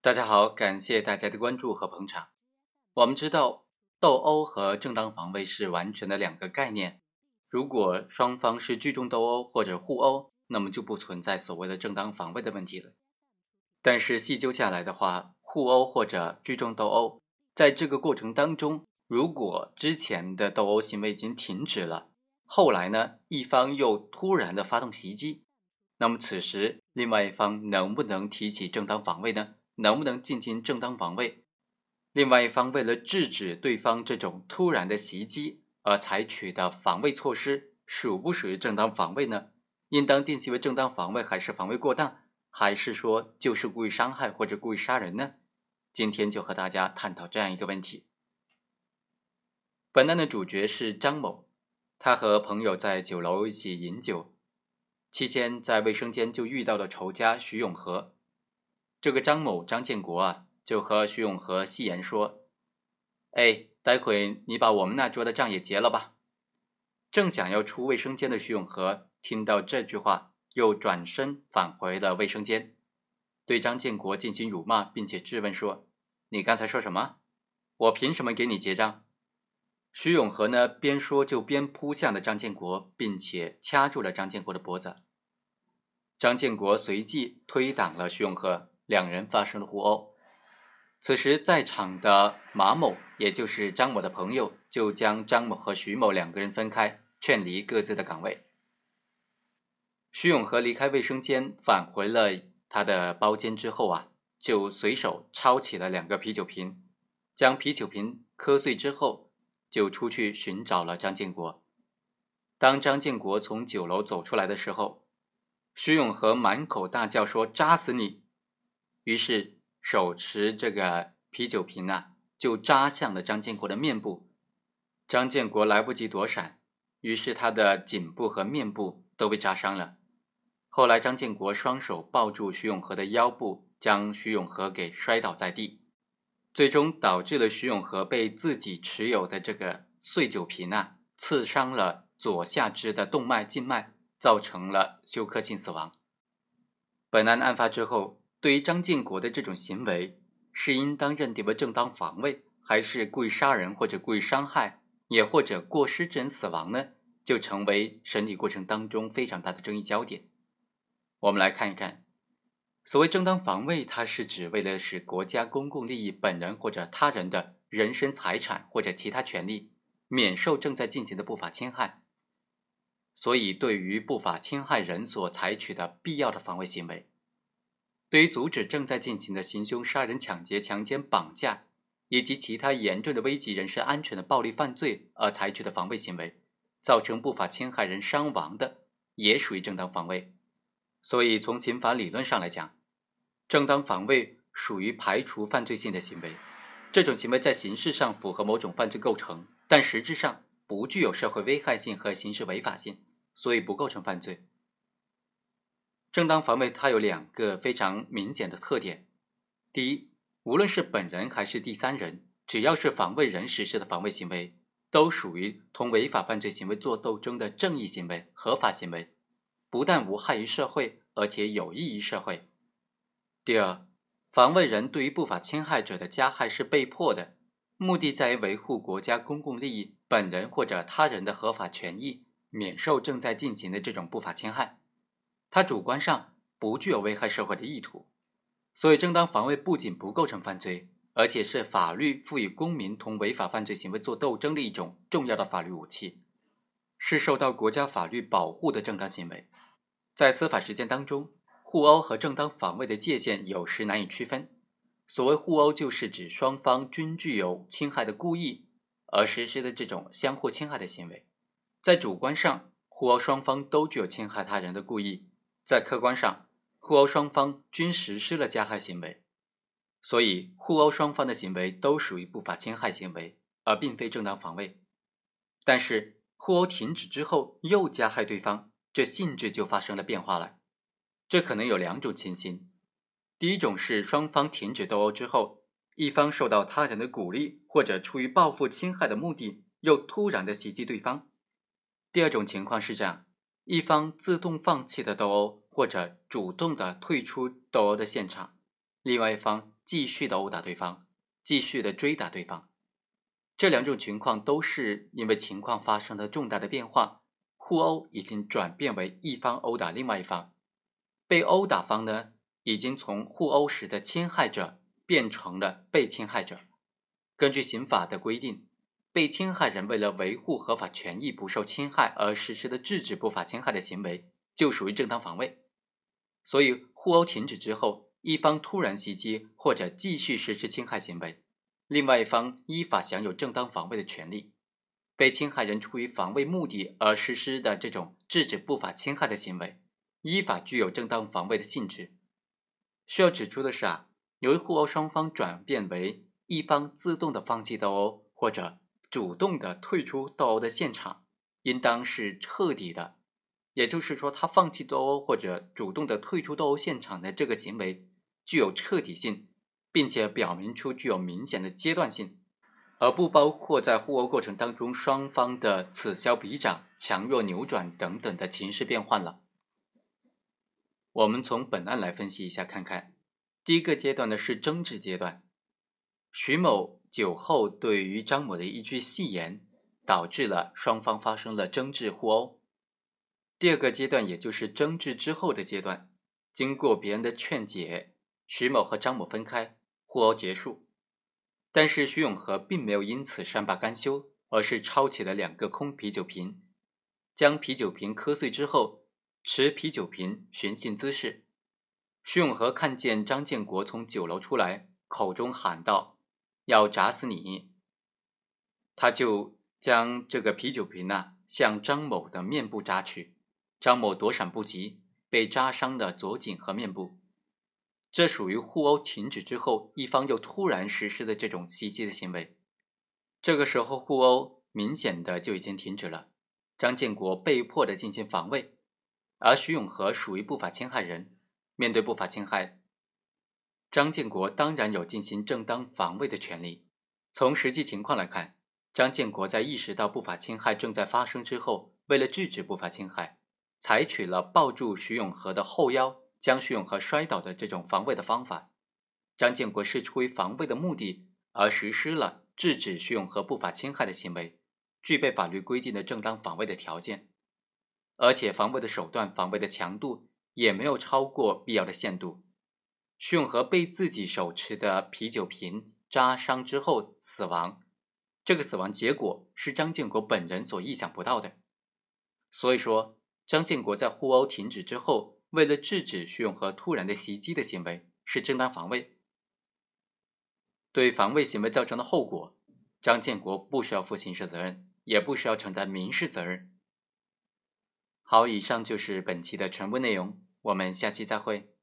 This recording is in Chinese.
大家好，感谢大家的关注和捧场。我们知道，斗殴和正当防卫是完全的两个概念。如果双方是聚众斗殴或者互殴，那么就不存在所谓的正当防卫的问题了。但是细究下来的话，互殴或者聚众斗殴，在这个过程当中，如果之前的斗殴行为已经停止了，后来呢，一方又突然的发动袭击，那么此时另外一方能不能提起正当防卫呢？能不能进行正当防卫？另外一方为了制止对方这种突然的袭击而采取的防卫措施，属不属于正当防卫呢？应当定性为正当防卫，还是防卫过当，还是说就是故意伤害或者故意杀人呢？今天就和大家探讨这样一个问题。本案的主角是张某，他和朋友在酒楼一起饮酒，期间在卫生间就遇到了仇家徐永和。这个张某张建国啊，就和徐永和戏言说：“哎，待会你把我们那桌的账也结了吧。”正想要出卫生间的徐永和听到这句话，又转身返回了卫生间，对张建国进行辱骂，并且质问说：“你刚才说什么？我凭什么给你结账？”徐永和呢，边说就边扑向了张建国，并且掐住了张建国的脖子。张建国随即推挡了徐永和。两人发生了互殴，此时在场的马某，也就是张某的朋友，就将张某和徐某两个人分开，劝离各自的岗位。徐永和离开卫生间，返回了他的包间之后啊，就随手抄起了两个啤酒瓶，将啤酒瓶磕碎之后，就出去寻找了张建国。当张建国从酒楼走出来的时候，徐永和满口大叫说：“扎死你！”于是，手持这个啤酒瓶呢，就扎向了张建国的面部。张建国来不及躲闪，于是他的颈部和面部都被扎伤了。后来，张建国双手抱住徐永和的腰部，将徐永和给摔倒在地，最终导致了徐永和被自己持有的这个碎酒瓶啊刺伤了左下肢的动脉静脉，造成了休克性死亡。本案案发之后。对于张建国的这种行为，是应当认定为正当防卫，还是故意杀人或者故意伤害，也或者过失致人死亡呢？就成为审理过程当中非常大的争议焦点。我们来看一看，所谓正当防卫，它是指为了使国家公共利益、本人或者他人的人身、财产或者其他权利免受正在进行的不法侵害，所以对于不法侵害人所采取的必要的防卫行为。对于阻止正在进行的行凶、杀人、抢劫、强奸、绑架以及其他严重的危及人身安全的暴力犯罪而采取的防卫行为，造成不法侵害人伤亡的，也属于正当防卫。所以，从刑法理论上来讲，正当防卫属于排除犯罪性的行为。这种行为在形式上符合某种犯罪构成，但实质上不具有社会危害性和刑事违法性，所以不构成犯罪。正当防卫它有两个非常明显的特点：第一，无论是本人还是第三人，只要是防卫人实施的防卫行为，都属于同违法犯罪行为作斗争的正义行为、合法行为，不但无害于社会，而且有益于社会。第二，防卫人对于不法侵害者的加害是被迫的，目的在于维护国家公共利益、本人或者他人的合法权益，免受正在进行的这种不法侵害。他主观上不具有危害社会的意图，所以正当防卫不仅不构成犯罪，而且是法律赋予公民同违法犯罪行为做斗争的一种重要的法律武器，是受到国家法律保护的正当行为。在司法实践当中，互殴和正当防卫的界限有时难以区分。所谓互殴，就是指双方均具有侵害的故意而实施的这种相互侵害的行为，在主观上，互殴双方都具有侵害他人的故意。在客观上，互殴双方均实施了加害行为，所以互殴双方的行为都属于不法侵害行为，而并非正当防卫。但是互殴停止之后又加害对方，这性质就发生了变化了。这可能有两种情形：第一种是双方停止斗殴之后，一方受到他人的鼓励或者出于报复侵害的目的，又突然的袭击对方；第二种情况是这样。一方自动放弃的斗殴，或者主动的退出斗殴的现场，另外一方继续的殴打对方，继续的追打对方。这两种情况都是因为情况发生了重大的变化，互殴已经转变为一方殴打另外一方，被殴打方呢，已经从互殴时的侵害者变成了被侵害者。根据刑法的规定，被侵害人为了维护合法权益不受侵害而实施的制止不法侵害的行为，就属于正当防卫。所以，互殴停止之后，一方突然袭击或者继续实施侵害行为。另外一方依法享有正当防卫的权利，被侵害人出于防卫目的而实施的这种制止不法侵害的行为，依法具有正当防卫的性质。需要指出的是啊，由于互殴双方转变为一方自动的放弃斗殴或者主动的退出斗殴的现场，应当是彻底的，也就是说，他放弃斗殴或者主动的退出斗殴现场的这个行为具有彻底性。并且表明出具有明显的阶段性，而不包括在互殴过程当中双方的此消彼长、强弱扭转等等的情势变换了。我们从本案来分析一下，看看第一个阶段呢是争执阶段，徐某酒后对于张某的一句戏言，导致了双方发生了争执互殴。第二个阶段也就是争执之后的阶段，经过别人的劝解，徐某和张某分开。互殴结束，但是徐永和并没有因此善罢甘休，而是抄起了两个空啤酒瓶，将啤酒瓶磕碎之后，持啤酒瓶寻衅滋事。徐永和看见张建国从酒楼出来，口中喊道：“要砸死你！”他就将这个啤酒瓶呢向张某的面部扎去，张某躲闪不及，被扎伤的左颈和面部。这属于互殴停止之后，一方又突然实施的这种袭击的行为。这个时候，互殴明显的就已经停止了。张建国被迫的进行防卫，而徐永和属于不法侵害人，面对不法侵害，张建国当然有进行正当防卫的权利。从实际情况来看，张建国在意识到不法侵害正在发生之后，为了制止不法侵害，采取了抱住徐永和的后腰。将徐永和摔倒的这种防卫的方法，张建国是出于防卫的目的而实施了制止徐永和不法侵害的行为，具备法律规定的正当防卫的条件，而且防卫的手段、防卫的强度也没有超过必要的限度。徐永和被自己手持的啤酒瓶扎伤之后死亡，这个死亡结果是张建国本人所意想不到的。所以说，张建国在互殴停止之后。为了制止徐永和突然的袭击的行为是正当防卫，对防卫行为造成的后果，张建国不需要负刑事责任，也不需要承担民事责任。好，以上就是本期的全部内容，我们下期再会。